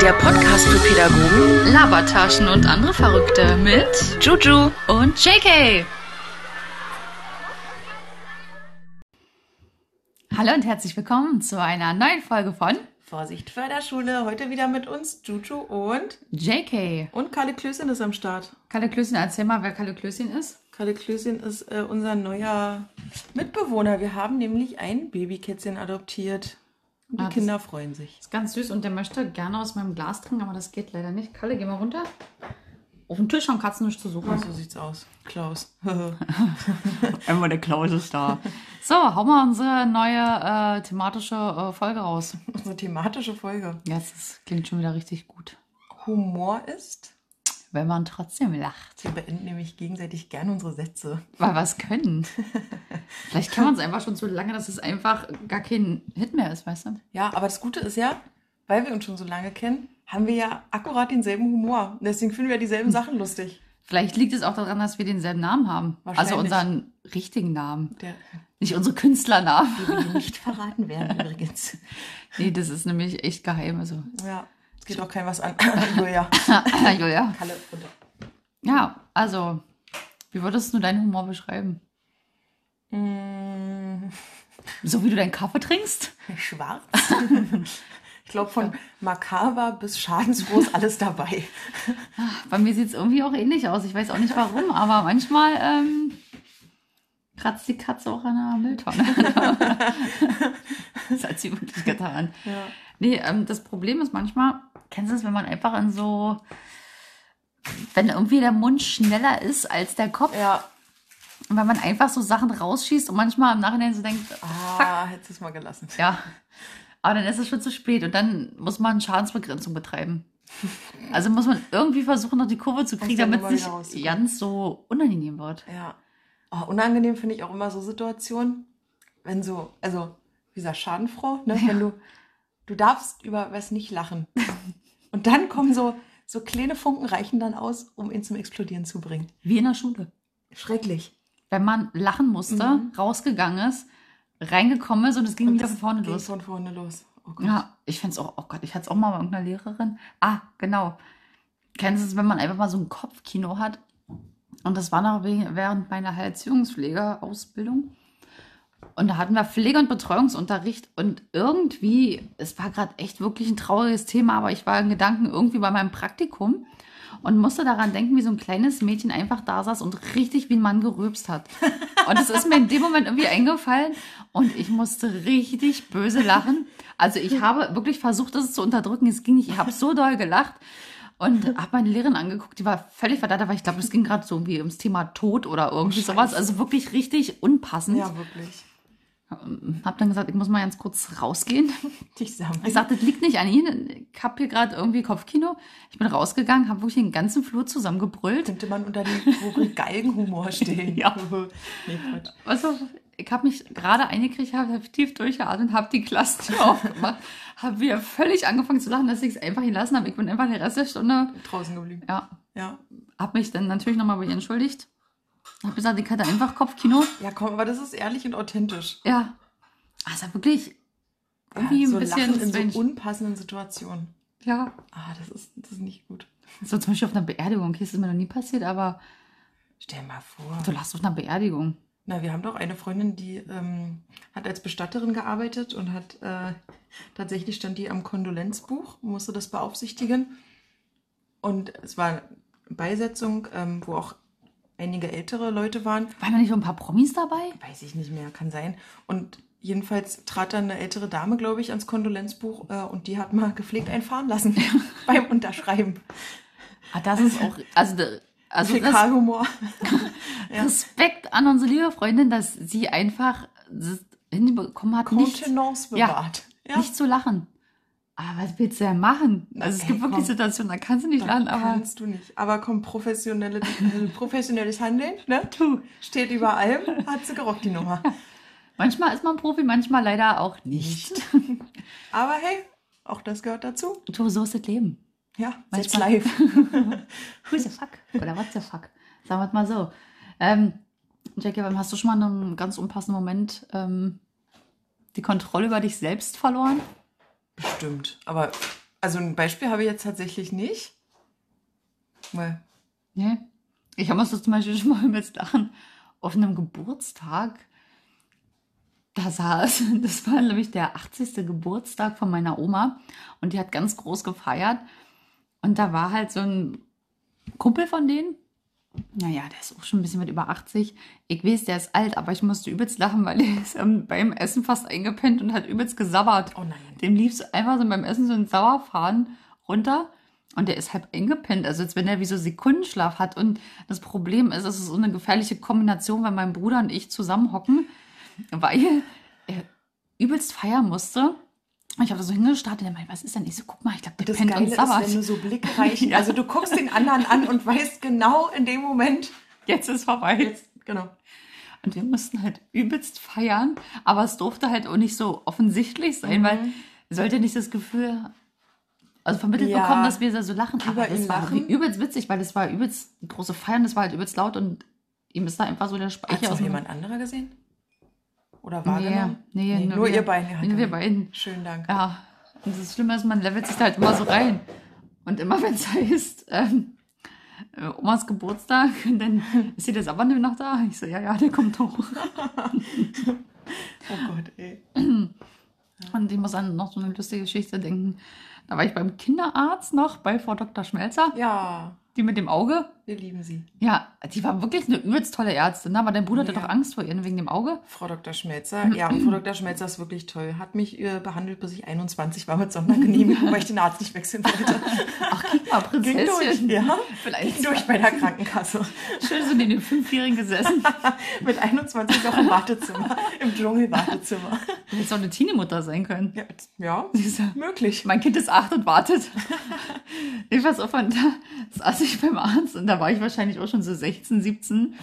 Der Podcast für Pädagogen, Labertaschen und andere Verrückte mit Juju. und JK. Hallo und herzlich willkommen zu einer neuen Folge von Vorsicht Förderschule, heute wieder mit uns Juju und JK. und Kalle Klößchen ist am Start. Kalle Klößchen, erzähl mal, wer Kalle Klößchen ist. Kalle Klößchen ist äh, unser neuer Mitbewohner. Wir haben nämlich ein Babykätzchen adoptiert. Und die Ah, Kinder freuen sich. Ist ganz süß und der möchte gerne aus meinem Glas trinken, aber das geht leider nicht. Kalle, geh mal runter. Auf dem Tisch haben Katzen nichts zu suchen. So sieht's aus. Klaus. Einmal der Klaus ist da. So, hau mal unsere neue äh, thematische äh, Folge raus. Unsere thematische Folge. Ja, das klingt schon wieder richtig gut. Humor ist. Wenn man trotzdem lacht. Wir beenden nämlich gegenseitig gerne unsere Sätze. Weil wir es können. Vielleicht kann man es einfach schon so lange, dass es einfach gar kein Hit mehr ist, weißt du? Ja, aber das Gute ist ja, weil wir uns schon so lange kennen, haben wir ja akkurat denselben Humor. Und deswegen finden wir dieselben Sachen lustig. Vielleicht liegt es auch daran, dass wir denselben Namen haben. Also Wahrscheinlich. unseren richtigen Namen. Der, Nicht unsere Künstlernamen. die wir nicht verraten werden übrigens. Nee, das ist nämlich echt geheim. Also, Ja, es geht auch kein was an. Julia. Julia. Kalle, runter. Ja, also, wie würdest du deinen Humor beschreiben? Mm, So wie du deinen Kaffee trinkst? schwarz. Ich glaube, von makaber bis schadensfroh ist alles dabei. Bei mir sieht es irgendwie auch ähnlich aus. Ich weiß auch nicht warum, aber manchmal ähm, kratzt die Katze auch an der Mülltonne. das hat sie wirklich getan. Ja. Nee, ähm, das Problem ist manchmal, kennst du es, wenn man einfach in so, wenn irgendwie der Mund schneller ist als der Kopf, Ja. und wenn man einfach so Sachen rausschießt und manchmal im Nachhinein so denkt, Ah, hättest du es mal gelassen. ja, aber dann ist es schon zu spät und dann muss man Schadensbegrenzung betreiben. Also muss man irgendwie versuchen, noch die Kurve zu kriegen, damit es nicht ganz so unangenehm wird. Ja. Oh, unangenehm finde ich auch immer so Situationen, wenn so, also, wie gesagt, Schadenfroh, ne? Wenn du, du darfst über was nicht lachen. Und dann kommen so, so kleine Funken reichen dann aus, um ihn zum Explodieren zu bringen. Wie in der Schule. Schrecklich. Wenn man lachen musste, Mhm. rausgegangen ist, reingekommen ist und es ging wieder das von vorne los. von vorne los. Oh Gott. Ja, ich find's auch, oh Gott, ich hatte es auch mal bei irgendeiner Lehrerin. Ah, genau. Kennst du es, wenn man einfach mal so ein Kopfkino hat? Und das war noch während meiner Erziehungspflegeausbildung. Und da hatten wir Pflege- und Betreuungsunterricht und irgendwie, es war gerade echt wirklich ein trauriges Thema, aber ich war in Gedanken irgendwie bei meinem Praktikum und musste daran denken, wie so ein kleines Mädchen einfach da saß und richtig wie ein Mann gerülpst hat. Und es ist mir in dem Moment irgendwie eingefallen und ich musste richtig böse lachen. Also ich habe wirklich versucht, das zu unterdrücken. Es ging nicht. Ich habe so doll gelacht und habe meine Lehrerin angeguckt. Die war völlig verdattert, weil ich glaube, es ging gerade so irgendwie ums Thema Tod oder irgendwie sowas. Also wirklich richtig unpassend. Ja, wirklich. Hab dann gesagt, ich muss mal ganz kurz rausgehen. Ich sagte, das liegt nicht an Ihnen. Ich habe hier gerade irgendwie Kopfkino. Ich bin rausgegangen, habe wirklich den ganzen Flur zusammengebrüllt. könnte man unter Rubrik Galgenhumor stehen. Ja. nee, Quatsch. Also, ich habe mich gerade eingekriegt, habe tief durchgeatmet, habe die Klassentür aufgemacht, habe wieder völlig angefangen zu lachen, dass ich es einfach gelassen habe. Ich bin einfach den Rest der Stunde, Draußen geblieben. ja, Ja. habe mich dann natürlich nochmal bei ihr entschuldigt. Habe gesagt, ich hatte einfach Kopfkino. Ja, komm, aber das ist ehrlich und authentisch. Ja, also wirklich irgendwie ja, so ein bisschen Lachen in strange. so unpassenden Situationen. ja, Ah, das ist, das ist nicht gut. so zum Beispiel auf einer Beerdigung. Okay, das ist mir noch nie passiert, aber Stell mal vor. du lachst auf einer Beerdigung. Na, wir haben doch eine Freundin, die ähm, hat als Bestatterin gearbeitet und hat äh, tatsächlich stand die am Kondolenzbuch, musste das beaufsichtigen. Und es war eine Beisetzung, ähm, wo auch einige ältere Leute waren. Waren da nicht so ein paar Promis dabei? Weiß ich nicht mehr, kann sein. Und jedenfalls trat dann eine ältere Dame, glaube ich, ans Kondolenzbuch äh, und die hat mal gepflegt einfahren lassen beim Unterschreiben. Ah, das ist auch, also, also Fäkalhumor. Respekt an unsere liebe Freundin, dass sie einfach hinbekommen hat, nicht, Kontenance ja, bewahrt. Ja, nicht zu lachen. Aber was willst du denn machen? Also es gibt wirklich. Situationen, da kannst du nicht lachen, aber kannst du nicht. Aber komm, professionelle, äh, professionelles Handeln, ne? Du, steht über allem, hat sie gerockt, die Nummer. manchmal ist man Profi, manchmal leider auch nicht. Aber hey, auch das gehört dazu. Du, so ist das Leben. Ja, Manchmal- live. Who the fuck? Oder what the fuck? Sagen wir es mal so. Ähm, Jackie, hast du schon mal in einem ganz unpassenden Moment ähm, die Kontrolle über dich selbst verloren? Bestimmt. Aber also ein Beispiel habe ich jetzt tatsächlich nicht. Weil, Nee. Ich habe das zum Beispiel schon mal mit Lachen auf einem Geburtstag. Da saß, das war nämlich der 80. Geburtstag von meiner Oma und die hat ganz groß gefeiert. Und da war halt so ein Kumpel von denen. Naja, der ist auch schon ein bisschen mit über 80. Ich weiß, der ist alt, aber ich musste übelst lachen, weil der ist ähm, beim Essen fast eingepennt und hat übelst gesabbert. oh nein. Dem lief so einfach so beim Essen so ein Sauerfaden runter und der ist halb eingepennt. Also als wenn er wie so Sekundenschlaf hat. Und das Problem ist, es ist so eine gefährliche Kombination, weil mein Bruder und ich zusammenhocken, weil er übelst feiern musste. Ich habe so hingestartet und er meinte, was ist denn? Ich so, guck mal, ich glaube, der Das pennt Geile und ist, wenn du so reichen. Ja. Also du guckst den anderen an und weißt genau in dem Moment. Jetzt ist vorbei. Jetzt, genau. Und wir mussten halt übelst feiern, aber es durfte halt auch nicht so offensichtlich sein, weil Mhm. ihr sollt ja nicht das Gefühl, also vermittelt Ja. bekommen, dass wir da so lachen. Über Aber das ihn war lachen. übelst witzig, weil das war übelst die große Feier und das war halt übelst laut und ihm ist da einfach so der Hat Speicher noch dem- jemand anderer gesehen? Oder Nee, wahrgenommen? nee, nur, nur ihr beiden. Ja, Nee, wir beiden. Schönen Dank. Ja, und das Schlimme ist, man levelt sich da halt immer so rein. Und immer wenn es heißt, ähm, äh, Omas Geburtstag, dann ist hier der Sabbat noch da. Ich so, ja, ja, der kommt hoch. Oh Gott, ey. Und ich muss an noch so eine lustige Geschichte denken. Da war ich beim Kinderarzt noch bei Frau Dr. Schmelzer, Ja, die mit dem Auge. Wir lieben sie. Ja, die war wirklich eine übelst tolle Ärztin. Ne? Aber dein Bruder hatte Ja. doch Angst vor ihr wegen dem Auge. Frau Dr. Schmelzer. Ja, und Frau Dr. Schmelzer ist wirklich toll. Hat mich äh, behandelt, bis ich 21 war mit Sondergenehmigung, weil ich den Arzt nicht wechseln wollte. Ach, guck mal, Ging durch, Prinzessin. ja. Vielleicht Ging durch bei der Krankenkasse. schön so neben dem Fünfjährigen gesessen. Mit 21 noch im Wartezimmer. Im Dschungel-Wartezimmer. Du hättest auch eine Teenie-Mutter sein können. Ja, ja, möglich. Mein Kind ist acht und wartet. Ich weiß auch von da saß ich beim Arzt und da war ich wahrscheinlich auch schon so 16, 17.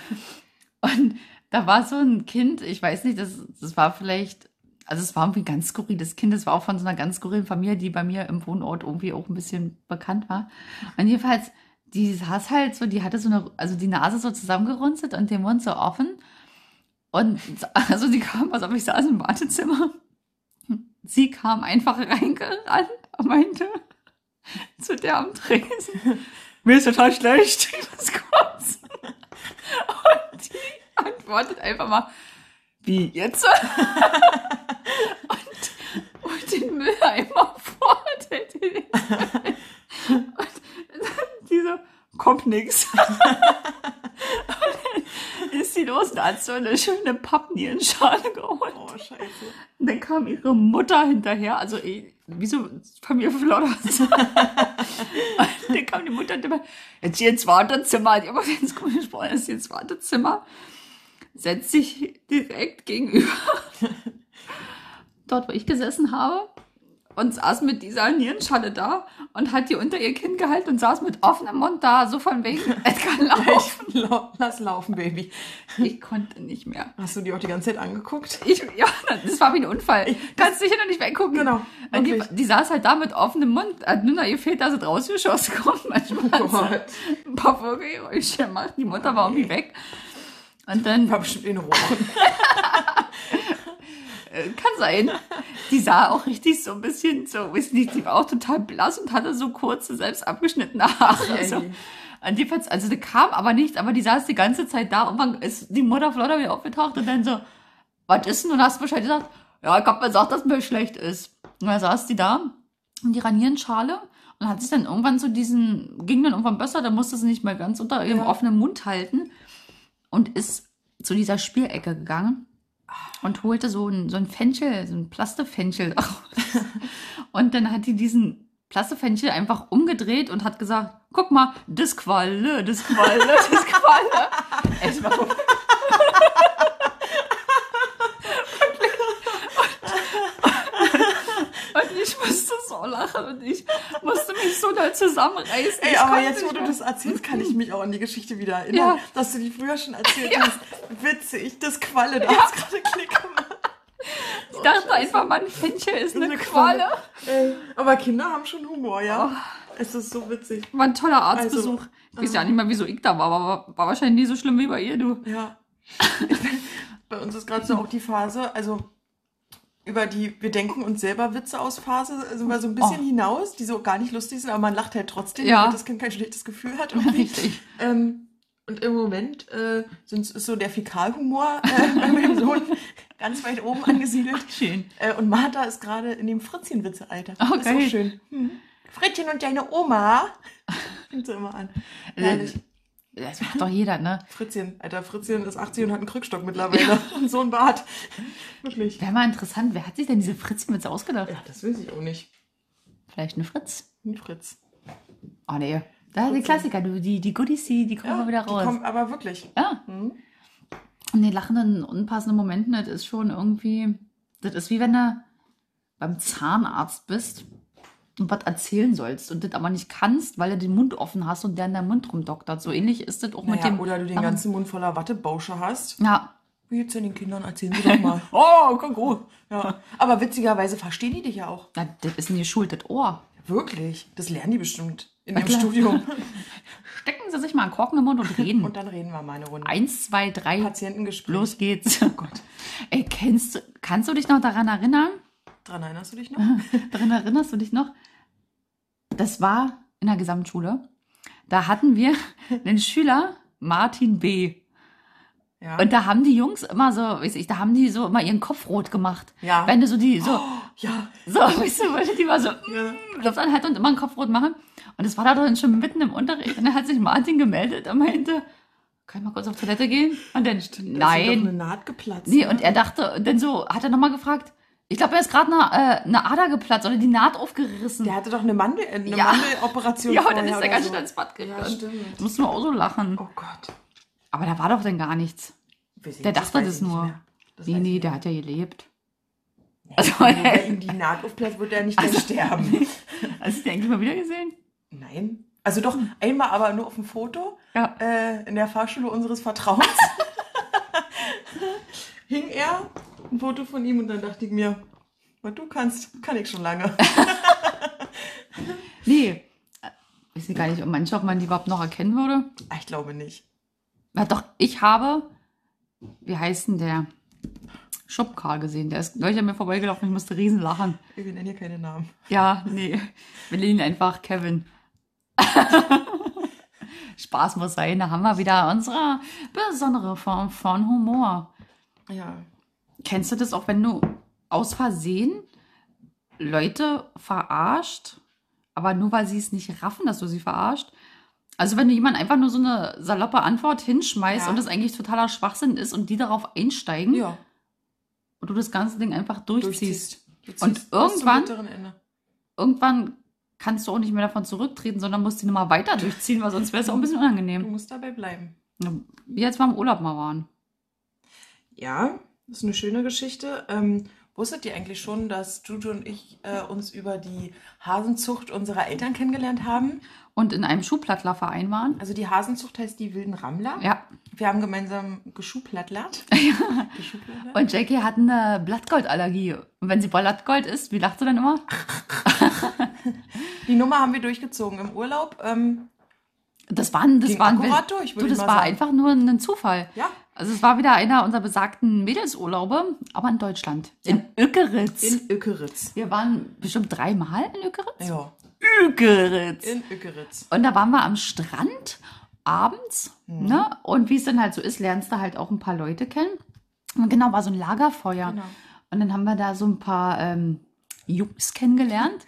Und da war so ein Kind, ich weiß nicht, das, das war vielleicht, also es war irgendwie ein ganz skurriles Kind, das war auch von so einer ganz skurrilen Familie, die bei mir im Wohnort irgendwie auch ein bisschen bekannt war. Und jedenfalls, die saß halt so, die hatte so eine, also die Nase so zusammengerunzelt und den Mund so offen. Und also die kam, was auf ich saß im Wartezimmer. Sie kam einfach reingerannt und meinte zu der am Tresen, mir ist total schlecht, muss kurz. Und die antwortet einfach mal, wie jetzt? und, und den Mülleimer vor. Und dann die so, kommt nix. und dann ist sie los und hat so eine schöne Pappnierenschale geholt. Oh, scheiße. Und dann kam ihre Mutter hinterher, also eh, wie so Familie Flodders. dann kam die Mutter und immer, jetzt hier ins Wartezimmer, die aber ganz gut gesprochen, jetzt hier ins Wartezimmer, setzt sich direkt gegenüber, dort wo ich gesessen habe, und saß mit dieser Nierenschale da und hat die unter ihr Kinn gehalten und saß mit offenem Mund da, so von wegen, es kann laufen. Ich, lau- lass laufen, Baby. Ich konnte nicht mehr. Hast du die auch die ganze Zeit angeguckt? Ich, ja, das war wie ein Unfall. Kannst sicher noch nicht weggucken. Genau, Und die, die saß halt da mit offenem Mund, hat nur noch ihr Fehlt da so rausgeschossen kommt. Manchmal Oh sie Gott. ein paar Vogelgeräusche gemacht. Die Mutter war irgendwie weg. Und dann, War bestimmt in Rohren. äh, kann sein, die sah auch richtig so ein bisschen so, weiß nicht, die war auch total blass und hatte so kurze, selbst abgeschnittene Haare. Ey. So. Und die, Fatz- also die kam aber nicht, aber die saß die ganze Zeit da und dann ist die Mutter Flotter wieder aufgetaucht und dann so, was ist denn? Und hast Bescheid gesagt, ja, ich hab mir gesagt, dass mir schlecht ist. Und dann saß die da in ihrer Nierenschale und hat sich dann irgendwann zu diesen, ging dann irgendwann besser, dann musste sie nicht mehr ganz unter ihrem Ja. offenen Mund halten und ist zu dieser Spielecke gegangen und holte so ein, so ein Fenchel, so ein Plastefenchel raus. und dann hat die diesen Plastefenchel einfach umgedreht und hat gesagt, guck mal, das Qualle, das Qualle, das Qualle. Es war ich musste so lachen und ich musste mich so da zusammenreißen. Ey, Ich aber jetzt, wo du das erzählst, kann ich mich auch an die Geschichte wieder erinnern, Ja. dass du die früher schon erzählt hast. Witzig, das Qualle, da hat's gerade Klick gemacht. Ich dachte einfach, mein Fenchel ist eine Eine Qualle. Ey, aber Kinder haben schon Humor, ja. Oh. Es ist so witzig. War ein toller Arztbesuch. Also, ich weiß ja nicht mal, wieso ich da war, aber war, war wahrscheinlich nie so schlimm wie bei ihr, du. Ja. Bei uns ist gerade so auch die Phase, also über die wir denken uns selber Witze aus Phase, sind wir so ein bisschen Oh. hinaus, die so gar nicht lustig sind, aber man lacht halt trotzdem, Ja. damit das Kind kein schlechtes Gefühl hat. Irgendwie. Richtig. Ähm, und im Moment äh, sind, ist so der Fäkalhumor äh, bei meinem Sohn ganz weit oben angesiedelt. Schön. Äh, und Martha ist gerade in dem Fritzchen-Witze-Alter. Oh, das ist auch schön. Hm. Fritzchen und deine Oma. Fängt sie immer an. Herrlich. Das macht doch jeder, ne? Fritzchen, Alter, Fritzchen ist 80 und hat einen Krückstock mittlerweile. Und so ein Bart. Wirklich. Wäre mal interessant, wer hat sich denn diese Fritzwitze ausgedacht? Ja, das weiß ich auch nicht. Vielleicht eine Fritz? Ein Fritz. Oh nee. Da die Klassiker, du, die, die Goodies, die, die kommen mal wieder die raus. kommen aber wirklich. Ja. Hm? Und die lachenden, unpassenden Momenten, das ist schon irgendwie. Das ist wie wenn du beim Zahnarzt bist und was erzählen sollst und das aber nicht kannst, weil du den Mund offen hast und der in deinem Mund rumdoktert. So ähnlich ist das auch mit Naja, dem. oder du den ganzen Mund voller Wattebausche hast. Ja. Wie denn den Kindern? Erzählen Sie doch mal. Oh, guck, oh. ja. Aber witzigerweise verstehen die dich ja auch. Na, das ist ein geschultes Ohr. Wirklich. Das lernen die bestimmt in dem. Studium. Stecken Sie sich mal einen Korken im Mund und reden. Und dann reden wir mal eine Runde. Eins, zwei, drei. Patientengespräch. Los geht's. Oh Gott. Ey, kennst du, kannst du dich noch daran erinnern? Dran erinnerst du dich noch? Daran erinnerst du dich noch? Das war in der Gesamtschule. Da hatten wir einen Schüler, Martin B. Ja. Und da haben die Jungs immer so, weiß ich, da haben die so immer ihren Kopf rot gemacht. Ja. Wenn du so die, so, ja. so, weißt du, weil die war so, Ja. Luft anhalten und immer einen Kopf rot machen. Und es war da dann schon mitten im Unterricht. Und dann hat sich Martin gemeldet und meinte, kann ich mal kurz auf Toilette gehen? Und dann, Da ist doch nein. eine Naht geplatzt. Nee, ne? und er dachte, und dann so, hat er nochmal gefragt, ich glaube, er ist gerade eine, äh, eine Ader geplatzt oder die Naht aufgerissen. Der hatte doch eine, Mandel, eine Ja. Mandeloperation ja, und dann ist er ganz so. schnell ins Bad Ja, gegangen. stimmt. Musst du auch so lachen. Oh Gott. Aber da war doch dann gar nichts. Der dachte das nicht nur. Das Nee, nee, der hat ja gelebt. Also, Also, wenn bei ihm die Naht aufplatzt, wird er nicht gleich sterben. Hast du den eigentlich mal wieder gesehen? Nein. Also doch, einmal aber nur auf dem Foto Ja. äh, in der Fahrschule unseres Vertrauens. Hing er, ein Foto von ihm und dann dachte ich mir, was du kannst, kann ich schon lange. Nee. Ich weiß gar nicht, ob manche, ob man die überhaupt noch erkennen würde. Ah, Ich glaube nicht. Ja, doch, ich habe, wie heißt denn der? Schubkarl gesehen. Der ist neulich an mir vorbeigelaufen. Ich musste riesen lachen. Wir nennen hier keine Namen. Ja, nee. Wir nennen ihn einfach Kevin. Spaß muss sein. Da haben wir wieder unsere besondere Form von Humor. Ja. Kennst du das auch, wenn du aus Versehen Leute verarscht, aber nur weil sie es nicht raffen, dass du sie verarscht? Also wenn du jemand einfach nur so eine saloppe Antwort hinschmeißt Ja. und das eigentlich totaler Schwachsinn ist und die darauf einsteigen Ja. und du das ganze Ding einfach durchziehst. Du Und irgendwann-. Irgendwann kannst du auch nicht mehr davon zurücktreten, sondern musst die Nummer weiter durchziehen, weil sonst wäre es auch ein bisschen Du unangenehm. musst dabei bleiben. Wie jetzt wir im Urlaub mal waren. Ja, das ist eine schöne Geschichte. Ähm, wusstet ihr eigentlich schon, dass Juju und ich äh, uns über die Hasenzucht unserer Eltern kennengelernt haben? Und in einem Schuhplattlerverein waren. Also die Hasenzucht heißt die wilden Rammler. Ja. Wir haben gemeinsam geschuhplattlert. Geschuhplattlert. Und Jackie hat eine Blattgoldallergie. Und wenn sie Blattgold isst, wie lacht sie dann immer? Die Nummer haben wir durchgezogen im Urlaub. Ähm, Das war, ein- das Ging war, ein, akkurat durch, du, das war sagen. einfach nur ein Zufall. ja, Also es war wieder einer unserer besagten Mädelsurlaube, aber in Deutschland. In Ökeritz. in Ökeritz. wir waren bestimmt dreimal in Ökeritz. Ja, Ökeritz. in Ökeritz. Und da waren wir am Strand abends, Mhm. ne? Und wie es dann halt so ist, lernst du halt auch ein paar Leute kennen. Und genau, war so ein Lagerfeuer. Genau. Und dann haben wir da so ein paar ähm, Jungs kennengelernt.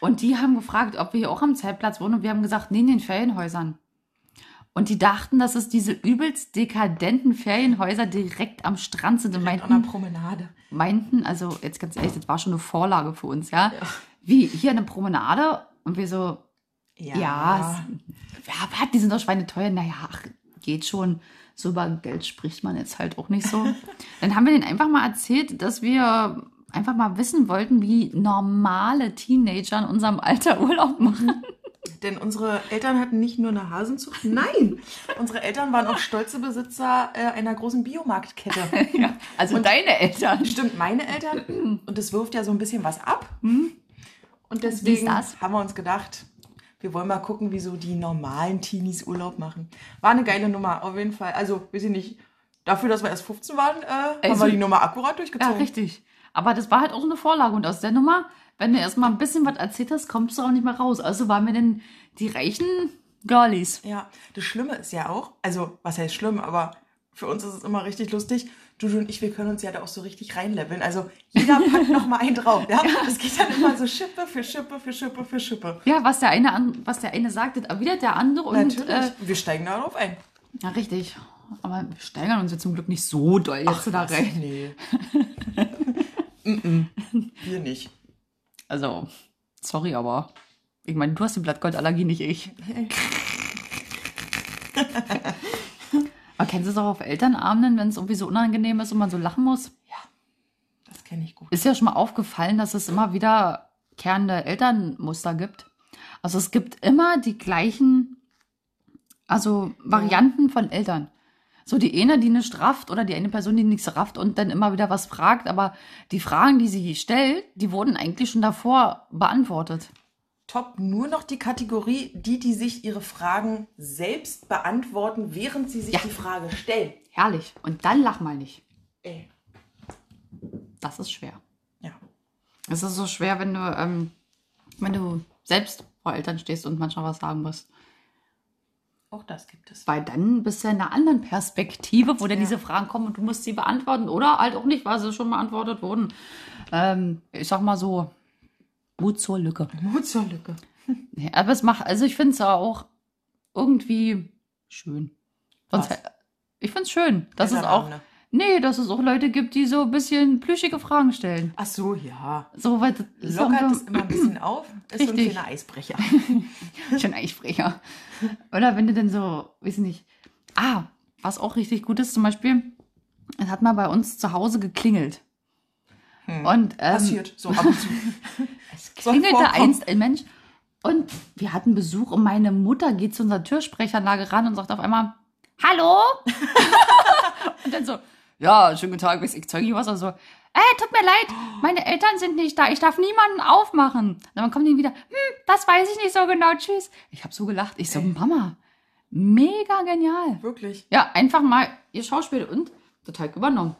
Und die haben gefragt, ob wir hier auch am Zeltplatz wohnen. Und wir haben gesagt, nee, in den Ferienhäusern. Und die dachten, dass es diese übelst dekadenten Ferienhäuser direkt am Strand sind. Und Direkt an meinten, der Promenade. meinten, also jetzt ganz ehrlich, das war schon eine Vorlage für uns, ja. Wie hier eine Promenade. Und wir so, ja, ja, was, die sind doch schweineteuer. Naja, ach, geht schon. So über Geld spricht man jetzt halt auch nicht so. Dann haben wir denen einfach mal erzählt, dass wir einfach mal wissen wollten, wie normale Teenager in unserem Alter Urlaub machen. Denn unsere Eltern hatten nicht nur eine Hasenzucht, nein, unsere Eltern waren auch stolze Besitzer äh, einer großen Biomarktkette. ja, also deine Eltern. Stimmt, meine Eltern. Und das wirft ja so ein bisschen was ab. Hm? Und deswegen haben wir uns gedacht, wir wollen mal gucken, wie so die normalen Teenies Urlaub machen. War eine geile Nummer, auf jeden Fall. Also, weiß ich nicht, dafür, dass wir erst 15 waren, äh, haben Also- wir die Nummer akkurat Ja, durchgezogen. richtig. Aber das war halt auch so eine Vorlage. Und aus der Nummer, wenn du erstmal ein bisschen was erzählt hast, kommst du auch nicht mehr raus. Also waren wir denn die reichen Girlies. Ja, das Schlimme ist ja auch, also was heißt schlimm, aber für uns ist es immer richtig lustig. Dudu und ich, wir können uns ja da auch so richtig reinleveln. Also jeder packt noch mal einen drauf. Ja? Das geht dann immer so Schippe für Schippe für Schippe für Schippe. Ja, was der eine, an, was der eine sagt, das erwidert der andere. Und, Natürlich. äh, wir steigen darauf ein. ja, richtig. Aber wir steigern uns ja zum Glück nicht so doll jetzt da was? rein. Nee. Mm-mm. wir nicht. Also, sorry, aber ich meine, du hast die Blattgoldallergie, nicht ich. aber kennst du es auch auf Elternabenden, wenn es irgendwie so unangenehm ist und man so lachen muss? Das kenne ich gut. Ist ja schon mal aufgefallen, dass es immer wieder kehrende Elternmuster gibt. Also es gibt immer die gleichen, also Varianten von Eltern. So die eine, die nicht rafft oder die eine Person, die nichts rafft und dann immer wieder was fragt. Aber die Fragen, die sie stellt, die wurden eigentlich schon davor beantwortet. Top nur noch die Kategorie, die, die sich ihre Fragen selbst beantworten, während sie sich Ja. die Frage stellen. Herrlich. Und dann lach mal nicht. Ey. Das ist schwer. Ja. Es ist so schwer, wenn du, ähm, wenn du selbst vor Eltern stehst und manchmal was sagen musst. Auch das gibt es. Weil dann bist du in einer anderen Perspektive, wo dann Ja. diese Fragen kommen und du musst sie beantworten. Oder halt auch nicht, weil sie schon beantwortet wurden. Ähm, ich sag mal so, Mut zur Lücke. Mut zur Lücke. Nee, aber es macht, also ich finde es auch irgendwie schön. Sonst, Was? ich finde es schön, dass es auch, Elternabende. Nee, dass es auch Leute gibt, die so ein bisschen plüschige Fragen stellen. Ach so, ja. So, weil das Lockert es immer ein bisschen auf. Ist so ein Richtig. kleiner Eisbrecher. Schon Eisbrecher. Oder wenn du denn so, weiß nicht. Ah, was auch richtig gut ist, zum Beispiel, es hat mal bei uns zu Hause geklingelt. Und ähm, Passiert. So ab und zu. es klingelte einst ein Mensch und wir hatten Besuch und meine Mutter geht zu unserer Türsprechanlage ran und sagt auf einmal, Hallo? und dann so, ja, schönen guten Tag, weiß ich Zeuge was oder so. Äh, tut mir leid, meine Eltern sind nicht da, ich darf niemanden aufmachen. Dann kommen die wieder, hm, das weiß ich nicht so genau, tschüss. Ich habe so gelacht, ich so, Ey. Mama, mega genial. Wirklich. Ja, einfach mal ihr Schauspiel und total übernommen.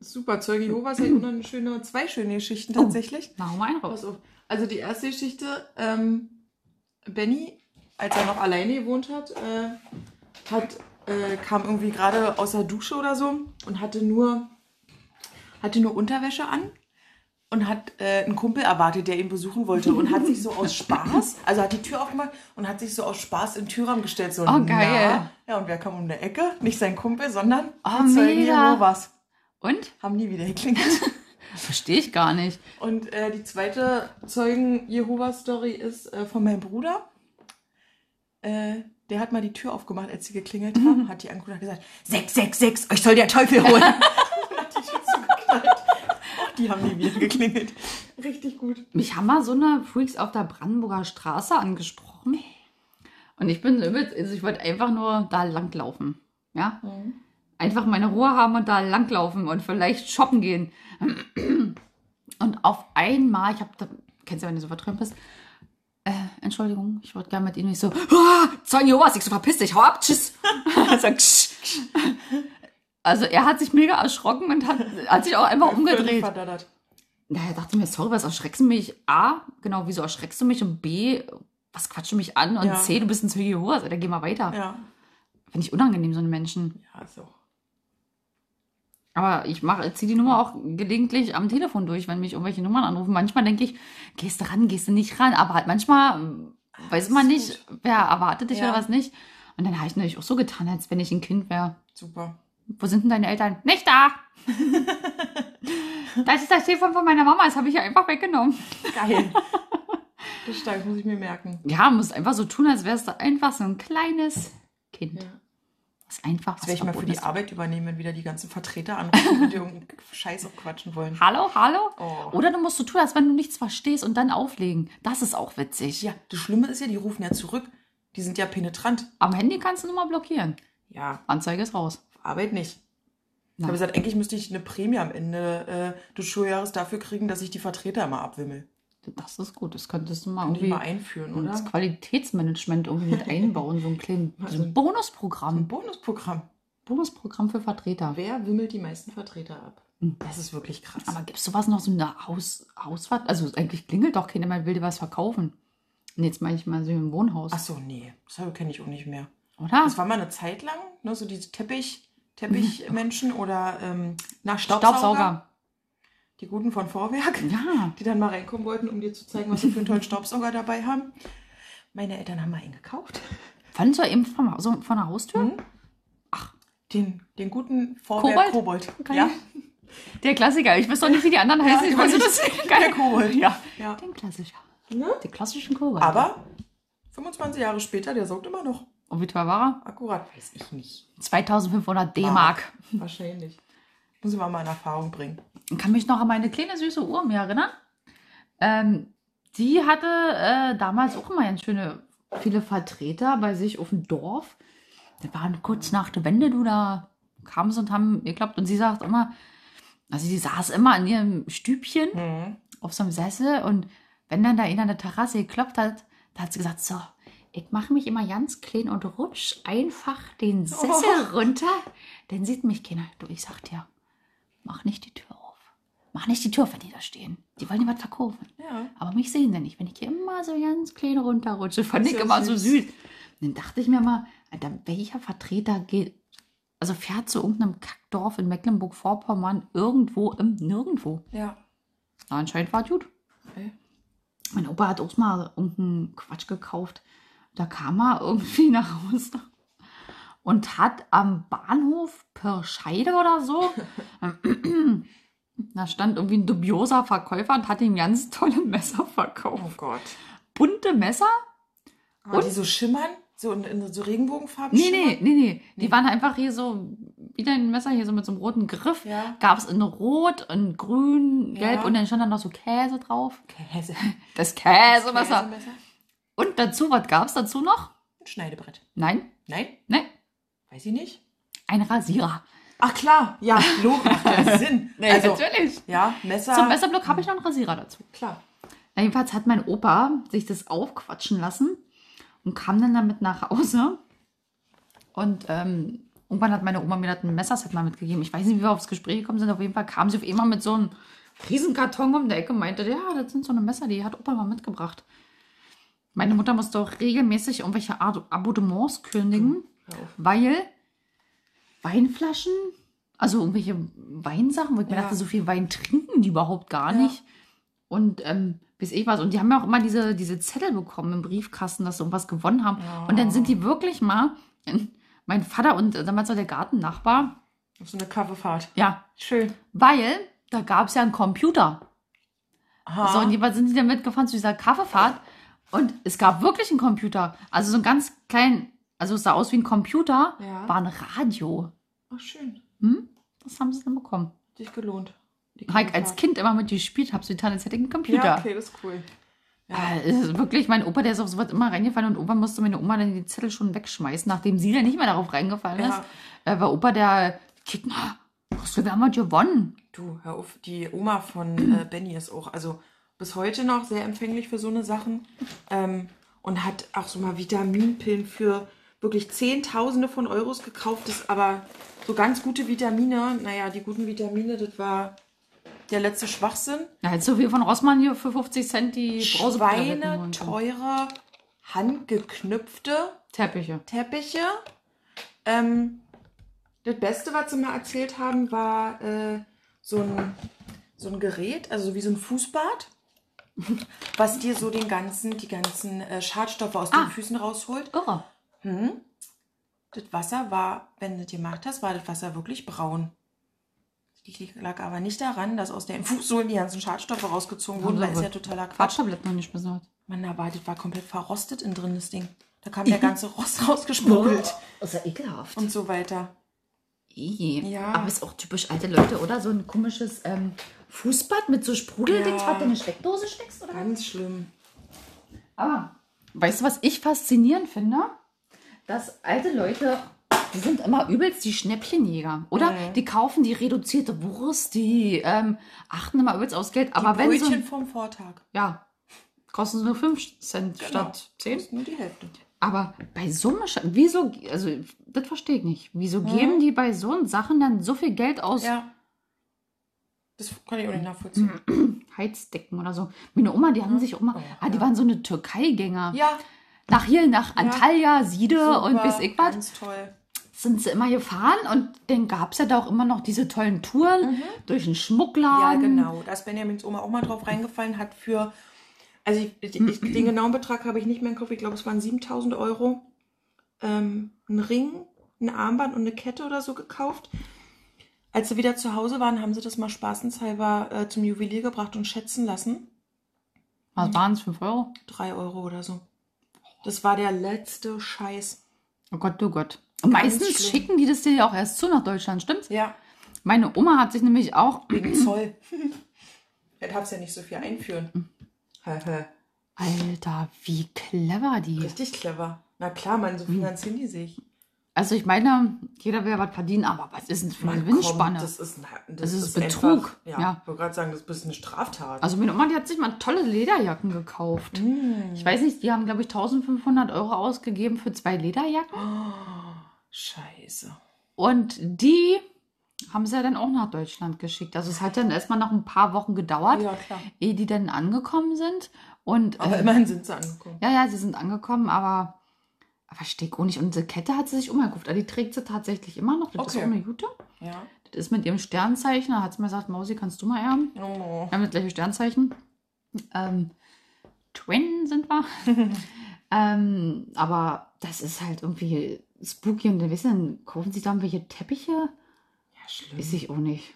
Super. Zeuge Jehovas hat eine schöne, zwei schöne Geschichten tatsächlich. Machen wir einen raus. Also die erste Geschichte, ähm, Benny, als er noch alleine gewohnt hat, äh, hat äh, kam irgendwie gerade aus der Dusche oder so und hatte nur, hatte nur Unterwäsche an und hat äh, einen Kumpel erwartet, der ihn besuchen wollte und hat sich so aus Spaß, also hat die Tür aufgemacht und hat sich so aus Spaß im Türrahmen gestellt. So, Oh, geil. Na. Ja, und wer kam um die Ecke? Nicht sein Kumpel, sondern Oh, die Zeugen mega. Jehovas. Und? Haben nie wieder geklingelt. Verstehe ich gar nicht. Und äh, die zweite Zeugen Jehovas Story ist äh, von meinem Bruder. Der hat mal die Tür aufgemacht, als sie geklingelt haben, hat die angeguckt und gesagt, 666, euch soll der Teufel holen. hat die Tür zugeknallt. Auch die haben nie wieder geklingelt. Richtig gut. Mich haben mal so eine Freaks auf der Brandenburger Straße angesprochen. Und ich bin übelst, also ich wollte einfach nur da langlaufen. Ja? Einfach meine Ruhe haben und da langlaufen und vielleicht shoppen gehen. Und auf einmal, ich habe da, kennst du, wenn du so verträumt bist, äh, Entschuldigung, ich wollte gerne mit Ihnen nicht so, ah, Zeugen Jehovas, ich so verpiss dich, hau ab, tschüss. so, ksch. Also er hat sich mega erschrocken und hat, hat sich auch einfach umgedreht. Er dachte mir, sorry, was erschreckst du mich? A, genau, wieso erschreckst du mich? Und B, was quatschst du mich an? Und Ja. C, du bist ein Zeuge Jehovas, Alter, geh mal weiter. Ja. Finde ich unangenehm, so einen Menschen. Ja, ist auch. Aber ich mache, ziehe die Nummer auch gelegentlich am Telefon durch, wenn mich irgendwelche Nummern anrufen. Manchmal denke ich, gehst du ran, gehst du nicht ran. Aber halt manchmal ähm, weiß man nicht, wer erwartet dich Ja. oder was nicht. Und dann habe ich natürlich auch so getan, als wenn ich ein Kind wäre. Super. Wo sind denn deine Eltern? Nicht da! das ist das Telefon von meiner Mama, das habe ich ja einfach weggenommen. Geil. das stark, muss ich mir merken. Ja, musst einfach so tun, als wärst du einfach so ein kleines Kind. Ja. Das ist einfach was werde ich mal für die. Arbeit übernehmen, wenn wieder die ganzen Vertreter anrufen und dir irgendeinen Scheiß aufquatschen wollen. Hallo, hallo? Oh. Oder du musst so tun, als wenn du nichts verstehst und dann auflegen. Das ist auch witzig. Ja, das Schlimme ist ja, die rufen ja zurück. Die sind ja penetrant. Am Handy kannst du nur mal blockieren. Ja, Anzeige ist raus. Arbeit nicht. Ich habe gesagt, eigentlich müsste ich eine Prämie am Ende äh, des Schuljahres dafür kriegen, dass ich die Vertreter immer abwimmel. Das ist gut. Das könntest du mal Könnte ich irgendwie mal einführen, oder? Qualitätsmanagement irgendwie mit einbauen. So ein kleines so Also- ein Bonusprogramm. Ein Bonusprogramm. Bonusprogramm für Vertreter. Wer wimmelt die meisten Vertreter ab? Mhm. Das ist wirklich krass. Aber gibt es sowas noch so eine Haus, Hausfahrt? Also eigentlich klingelt doch keiner mehr, will dir was verkaufen. Und jetzt meine ich mal so im Wohnhaus. Ach so, nee, das kenne ich auch nicht mehr. Oder? Das war mal eine Zeit lang, ne, so diese Teppich, Teppichmenschen oder ähm, nach Staubsauger. Staubsauger. Die guten von Vorwerk, Ja. die dann mal reinkommen wollten, um dir zu zeigen, was sie für einen tollen Staubsauger dabei haben. Meine Eltern haben mal einen gekauft. Fandest du eben vom, so von der Haustür? Mhm. Ach. Den, den guten Vorwerk Kobold? Kobold. Ja, Der Klassiker. Ich weiß doch nicht, wie die anderen Ja, heißen. ich ich weiß dass Geil. der Kobold. Ja. ja. Den Klassiker. Ne? Den klassischen Kobold. Aber 25 Jahre später, der saugt immer noch. Und wie teuer war Akkurat, weiß ich nicht. er? 2500 D-Mark. Wahrscheinlich. Muss ich mal in Erfahrung bringen. Ich kann mich noch an meine kleine süße Uhr mir erinnern. Ähm, die hatte äh, damals auch immer ganz schöne, viele Vertreter bei sich auf dem Dorf. Das war kurz nach der Wende, du, da kamen sie und haben geklappt. Und sie sagt immer, also die saß immer in ihrem Stübchen Mhm. auf so einem Sessel und wenn dann da einer an der Terrasse geklopft hat, da hat sie gesagt, so, ich mache mich immer ganz klein und rutsch einfach den Sessel runter, dann sieht mich keiner. Du, ich sag dir, mach nicht die Tür auf. Mach nicht die Tür, wenn die da stehen. Die wollen dir was verkaufen. Ja. Aber mich sehen sie nicht, wenn ich hier immer so ganz klein runterrutsche. Fand ich ja immer so süß. süß. Und dann dachte ich mir mal, Alter, welcher Vertreter geht, also fährt zu irgendeinem Kackdorf in Mecklenburg-Vorpommern irgendwo im Nirgendwo. Ja. Na, anscheinend war es gut. Okay. Mein Opa hat auch mal irgendeinen Quatsch gekauft. Da kam er irgendwie nach Hause und hat am Bahnhof Pirscheide oder so, da stand irgendwie ein dubioser Verkäufer und hat ihm ganz tolle Messer Oh verkauft. Gott. Bunte Messer? Aber die so schimmern? So in, in so Regenbogenfarben Nee, nee, nee, nee. Die waren einfach hier so, wie dein Messer hier so mit so einem roten Griff. Ja. Gab es in Rot, in Grün, Gelb Ja. und dann stand da noch so Käse drauf. Käse. Das Käsemesser. Käsemesser. Und dazu, was gab es dazu noch? Ein Schneidebrett. Nein, Nein? nein, Weiß ich nicht. ein Rasierer. Ach klar, ja, Logo macht Sinn. also, natürlich. ja, Messer. Zum Messerblock habe ich noch einen Rasierer dazu. Klar. Jedenfalls hat mein Opa sich das aufquatschen lassen und kam dann damit nach Hause. Und ähm, irgendwann hat meine Oma mir das ein Messerset mal mitgegeben. Ich weiß nicht, wie wir aufs Gespräch gekommen sind. Auf jeden Fall kam sie auf einmal mit so einem Riesenkarton um die Ecke und meinte, ja, das sind so eine Messer, die hat Opa mal mitgebracht. Meine Mutter musste auch regelmäßig irgendwelche Art Abonnements kündigen, auf. Weil Weinflaschen, also irgendwelche Weinsachen, wo ich mir Ja. dachte, so viel Wein trinken die überhaupt gar Ja. nicht. Und ähm, bis ich was. Und die haben ja auch immer diese, diese Zettel bekommen im Briefkasten, dass sie irgendwas gewonnen haben. Ja. Und dann sind die wirklich mal, mein Vater und äh, damals auch der Gartennachbar, Auf so eine Kaffeefahrt. ja, Schön. weil da gab es ja einen Computer. Aha. So, und jeweils sind die dann mitgefahren zu dieser Kaffeefahrt. Und es gab wirklich einen Computer. Also so ein ganz klein, also es sah aus wie ein Computer, Ja. war ein Radio. Ach, schön. Hm? Das haben sie dann bekommen. Hat Dich gelohnt. Ich als. Kind immer mit gespielt, habe so getan, als hätte ich einen Computer. Ja, okay, das ist cool. Ja. Es ist wirklich, mein Opa, der ist auf sowas immer reingefallen und irgendwann musste meine Oma dann die Zettel schon wegschmeißen, nachdem sie dann nicht mehr darauf reingefallen Ja. ist. Äh, war Opa der, kick mal, hast du, wir haben heute gewonnen. Du, hör auf, die Oma von äh, Benny ist auch, also bis heute noch sehr empfänglich für so eine Sachen. Ähm, und hat auch so mal Vitaminpillen für wirklich Zehntausende von Euros gekauft. Das aber so ganz gute Vitamine, naja, die guten Vitamine, das war der letzte Schwachsinn. Ja, jetzt so viel von Rossmann hier für 50 Cent die Schweine, teure, handgeknüpfte Teppiche. Teppiche. Ähm, das Beste, was sie mir erzählt haben, war äh, so, ein, so ein Gerät, also wie so ein Fußbad, was dir so den ganzen, die ganzen äh, Schadstoffe aus Ah. den Füßen rausholt. Irre. Hm? Das Wasser war, wenn du das gemacht hast, war das Wasser wirklich braun. Das lag aber nicht daran, dass aus den Fußsohlen die ganzen Schadstoffe rausgezogen wurden, weil ist ja totaler Quatsch. Noch nicht besorgt. Mann, aber das war komplett verrostet innen drin, das Ding. Da kam der ganze Rost rausgesprudelt ist ja ekelhaft. und so weiter. Ja. Aber ist auch typisch alte Leute, oder? So ein komisches ähm, Fußbad mit so Sprudeldings, Ja. was du in eine Steckdose steckst, oder? Ganz schlimm. Aber weißt du, was ich faszinierend finde? Dass alte Leute, die sind immer übelst die Schnäppchenjäger, oder? Mhm. Die kaufen die reduzierte Wurst, die ähm, achten immer übelst aufs Geld. Aber die wenn so Brötchen ein, vom Vortag. ja, kosten nur 5 Cent Genau. statt 10. Kostet nur die Hälfte. Aber bei so einem Sch- wieso, also das verstehe ich nicht. Wieso geben die bei so Sachen dann so viel Geld aus Ja. Das kann ich auch nicht nachvollziehen. Heizdecken oder so? Meine Oma, die haben sich auch mal, Oh, ah, die ja. waren so eine Türkei-Gänger. Ja, Nach hier, nach Antalya, Siede super, und bis ich was, Ganz toll. sind sie immer gefahren und dann gab es ja da auch immer noch diese tollen Touren durch den Ja, Schmuckladen. genau. Da ist Benjamins Oma auch mal drauf reingefallen, hat für, also ich, ich, ich, den genauen Betrag habe ich nicht mehr im Kopf, ich glaube, es waren 7000 Euro, ähm, einen Ring, ein Armband und eine Kette oder so gekauft. Als sie wieder zu Hause waren, haben sie das mal spaßenshalber äh, zum Juwelier gebracht und schätzen lassen. Was waren es, 5 Euro? Drei Euro oder so. Das war der letzte Scheiß. Oh Gott, oh Gott. Und meistens schlimm. schicken die das dir ja auch erst zu nach Deutschland, stimmt's? Ja, Meine Oma hat sich nämlich auch, wegen Zoll. Jetzt darfst ja nicht so viel einführen. Alter, wie clever die. Richtig clever. Na klar, man, so finanzieren die sich. Also ich meine, jeder will ja was verdienen, aber was ist denn für eine Gewinnspanne? Das ist, das Das ist ist Betrug, Einfach, ja, ja. ich wollte gerade sagen, das ist ein bisschen eine Straftat. Also meine Oma, die hat sich mal tolle Lederjacken gekauft. Ich weiß nicht, die haben, glaube ich, 1500 Euro ausgegeben für zwei Lederjacken. Scheiße. Und die haben sie ja dann auch nach Deutschland geschickt. Also es hat dann erstmal noch ein paar Wochen gedauert, Ja, ehe die dann angekommen sind. Und Aber äh, immerhin sind sie angekommen. ja, ja, sie sind angekommen, aber, aber steck auch nicht. Und diese Kette hat sie sich umgekauft. Also die trägt sie tatsächlich immer noch. Das ist Okay. auch eine gute. Ja. Das ist mit ihrem Sternzeichen. Da hat sie mir gesagt, Mausi, kannst du mal erben? Oh. Wir haben das gleiche Sternzeichen. Ähm, Twin sind wir. ähm, aber das ist halt irgendwie spooky und dann wissen, dann kaufen sie da irgendwelche Teppiche. Ja, schlimm. Weiß ich auch nicht.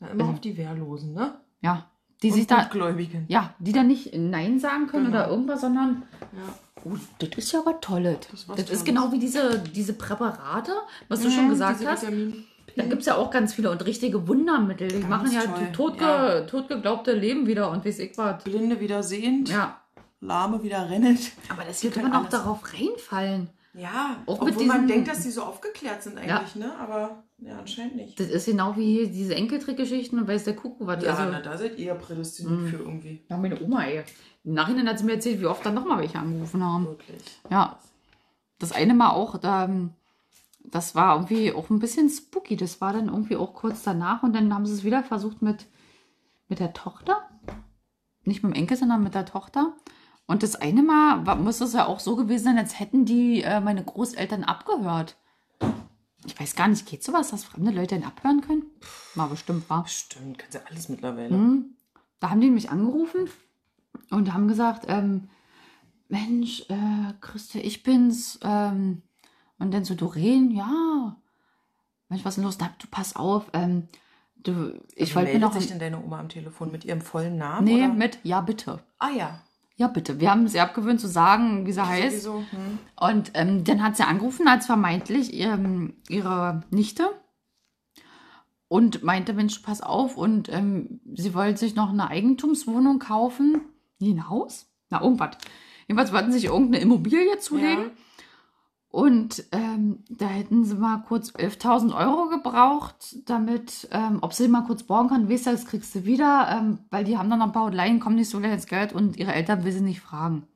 Na, immer auf die Wehrlosen, ne? Ja, die Und sich da, ja, die da nicht Nein sagen können Genau. oder irgendwas, sondern, Ja. Oh, das ist ja was Tolles. Das Das, ist genau wie diese, diese Präparate, was du schon gesagt Diese hast. Vitamin- Da gibt es ja auch ganz viele und richtige Wundermittel. Die Ganz machen ja toll, totge, ja. totgeglaubte Leben wieder und weiß ich was. Blinde wieder sehend, Ja, Lahme wieder rennend. aber das wird noch alles. darauf reinfallen. Ja, Auch obwohl man denkt, dass die so aufgeklärt sind eigentlich, ne? Aber ja, anscheinend nicht. Das ist genau wie diese Enkeltrickgeschichten und weiß der Kuckuck was. Ja, also, na, da seid ihr prädestiniert für irgendwie. ja, meine Oma, ey. Im Nachhinein hat sie mir erzählt, wie oft dann nochmal welche angerufen haben. Wirklich. Ja. Das eine Mal auch, da, ähm, das war irgendwie auch ein bisschen spooky. Das war dann irgendwie auch kurz danach und dann haben sie es wieder versucht mit, mit der Tochter. Nicht mit dem Enkel, sondern mit der Tochter. Und das eine Mal war, muss es ja auch so gewesen sein, als hätten die äh, meine Großeltern abgehört. Ich weiß gar nicht, geht sowas, dass fremde Leute ihn abhören können? War bestimmt, war. Stimmt, kannst ja alles mittlerweile. Mhm. Da haben die mich angerufen und haben gesagt, ähm, Mensch, äh, Christe, ich bin's. Ähm, und dann so, Doreen, ja. Mensch, was ist denn los? Na, du pass auf. Ähm, du, ich wollte mir noch... sich denn deine Oma am Telefon mit ihrem vollen Namen? nee, oder? mit, ja, bitte. Ah ja. Ja, bitte. Wir haben sie abgewöhnt zu sagen, wie sie heißt. Hm. Und ähm, dann hat sie angerufen als vermeintlich ähm, ihre Nichte und meinte, Mensch, pass auf. Und ähm, sie wollte sich noch eine Eigentumswohnung kaufen. Nie ein Haus? Na, irgendwas. Jedenfalls wollten sie sich irgendeine Immobilie zulegen. Ja. Und ähm, da hätten sie mal kurz 11.000 Euro gebraucht, damit, ähm, ob sie mal kurz borgen kann, weißt du, das kriegst du wieder, ähm, weil die haben dann noch ein paar Leihen, kommen nicht so leicht ins Geld und ihre Eltern will sie nicht fragen.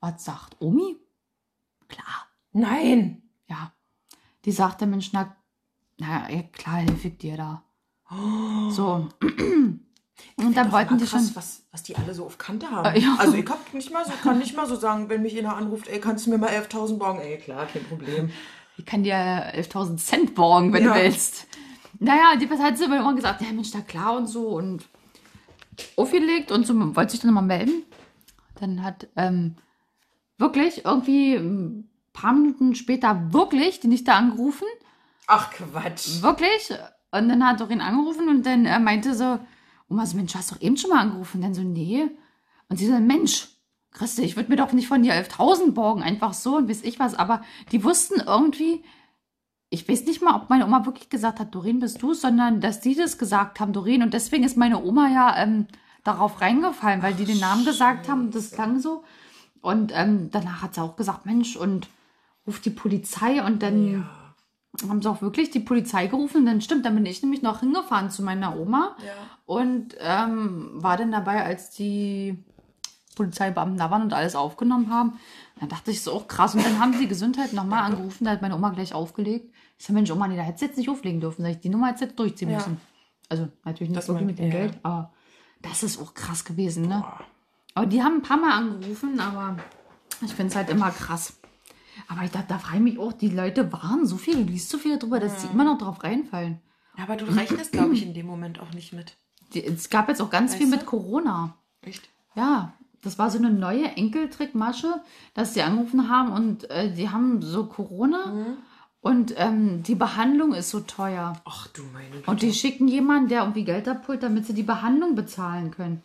Was sagt Omi? Klar, Nein. ja. Die sagt der Mensch, na, na ja, klar, helfe ich dir da. So. Und dann wollten mal die krass, schon. was, was die alle so auf Kante haben. Äh, ja. Also ich hab nicht mal so, kann nicht mal so sagen, wenn mich einer anruft, ey, kannst du mir mal 11.000 borgen? Ey, klar, kein Problem. Ich kann dir 11.000 Cent borgen, wenn Ja. du willst. Naja, die hat sie immer gesagt, ja Mensch, na klar und so und aufgelegt und so, wollte sich dann mal melden. Dann hat ähm, wirklich irgendwie ein paar Minuten später wirklich die Nichte angerufen. Ach Quatsch. Wirklich. Und dann hat Doreen angerufen und dann äh, meinte so, Oma, so, Mensch, hast du doch eben schon mal angerufen? Und dann so, nee. Und sie so, Mensch, Christi, ich würde mir doch nicht von dir 11.000 borgen, einfach so und weiß ich was. Aber die wussten irgendwie, ich weiß nicht mal, ob meine Oma wirklich gesagt hat, Doreen bist du, sondern dass die das gesagt haben, Doreen. Und deswegen ist meine Oma ja ähm, darauf reingefallen, weil die den Namen gesagt haben. Das klang so. Und ähm, danach hat sie auch gesagt, Mensch, und ruft die Polizei und dann haben sie auch wirklich die Polizei gerufen. Dann stimmt, dann bin ich nämlich noch hingefahren zu meiner Oma Ja. und ähm, war dann dabei, als die Polizeibeamten da waren und alles aufgenommen haben. Dann dachte ich so, auch krass. Und dann haben sie Gesundheit nochmal angerufen, da hat meine Oma gleich aufgelegt. Ich sag, Mensch, Oma, nee, da hättest du jetzt nicht auflegen dürfen. Sag ich, die Nummer hättest du jetzt durchziehen Ja. müssen. Also natürlich nicht Dass wirklich mit dem ja. Geld, aber das ist auch krass gewesen, ne? Boah. Aber die haben ein paar Mal angerufen, aber ich finde es halt immer krass. Aber ich dachte, da frage ich mich auch, die Leute waren so viel, du liest so viel darüber, dass sie immer noch drauf reinfallen. Aber du rechnest, glaube ich, in dem Moment auch nicht mit. Die, es gab jetzt auch ganz Weißt viel du? mit Corona. Echt? Ja, das war so eine neue Enkeltrickmasche, dass sie angerufen haben und äh, die haben so Corona Mhm. und ähm, die Behandlung ist so teuer. Ach du meine Güte. Und die schicken jemanden, der irgendwie Geld abholt, damit sie die Behandlung bezahlen können.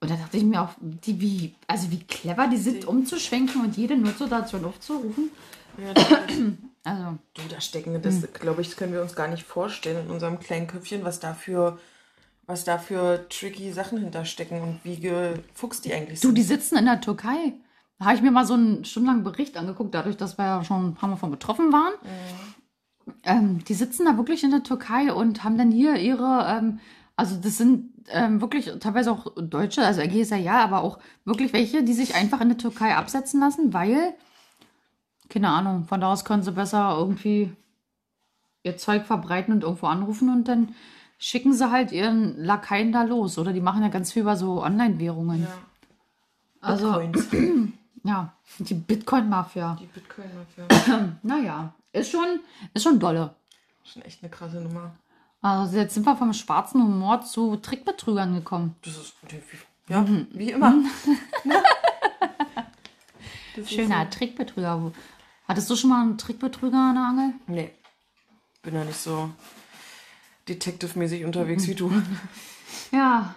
Und da dachte ich mir auch, die, wie, also wie clever die sind, umzuschwenken und jede Notsituation aufzurufen. Ja, Also, du, da stecken, das glaube ich, das können wir uns gar nicht vorstellen in unserem kleinen Köpfchen, was da für, was da für tricky Sachen hinterstecken und wie gefuchst die eigentlich du, sind. die sitzen in der Türkei. Da habe ich mir mal so einen stundenlangen Bericht angeguckt, dadurch, dass wir ja schon ein paar Mal von betroffen waren. Ähm, die sitzen da wirklich in der Türkei und haben dann hier ihre, ähm, also das sind ähm, wirklich teilweise auch Deutsche, also ist ja ja, aber auch wirklich welche, die sich einfach in der Türkei absetzen lassen, weil, keine Ahnung, von da aus können sie besser irgendwie ihr Zeug verbreiten und irgendwo anrufen und dann schicken sie halt ihren Lakaien da los. Oder die machen ja ganz viel über so Online-Währungen. ja. Also, Bitcoins. ja, die Bitcoin-Mafia. Die Bitcoin-Mafia. Naja, ist schon, ist schon dolle. Schon echt eine krasse Nummer. Also jetzt sind wir vom schwarzen Humor zu Trickbetrügern gekommen. Das ist, ja, wie immer. Das ist Schöner Trickbetrüger. Hattest du schon mal einen Trickbetrüger an der Angel? Nee. Bin ja nicht so detective-mäßig unterwegs wie du. Ja.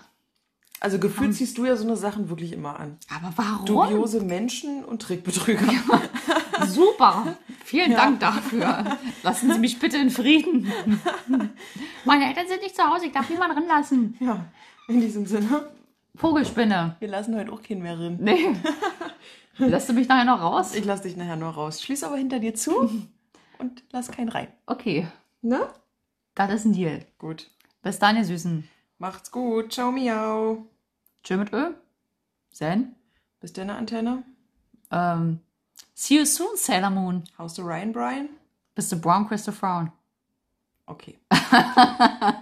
Also gefühlt ziehst du ja so eine Sachen wirklich immer an. Aber warum? Dubiose Menschen und Trickbetrüger. Super. Vielen Dank dafür. Lassen Sie mich bitte in Frieden. Meine Eltern sind nicht zu Hause. Ich darf niemanden ranlassen. Ja, in diesem Sinne. Vogelspinne. Wir lassen heute auch keinen mehr rein. Nee. Lässt du mich nachher noch raus? Ich lass dich nachher nur raus. Schließ aber hinter dir zu und lass keinen rein. Okay. Ne? Das ist ein Deal. Gut. Bis dann, ihr Süßen. Macht's gut. Ciao, miau. Tschö mit Ö. Zen. Bis deine Antenne. Ähm, see you soon, Sailor Moon. How's the Ryan, Brian? Bis the Brown Crystal Frown. Okay.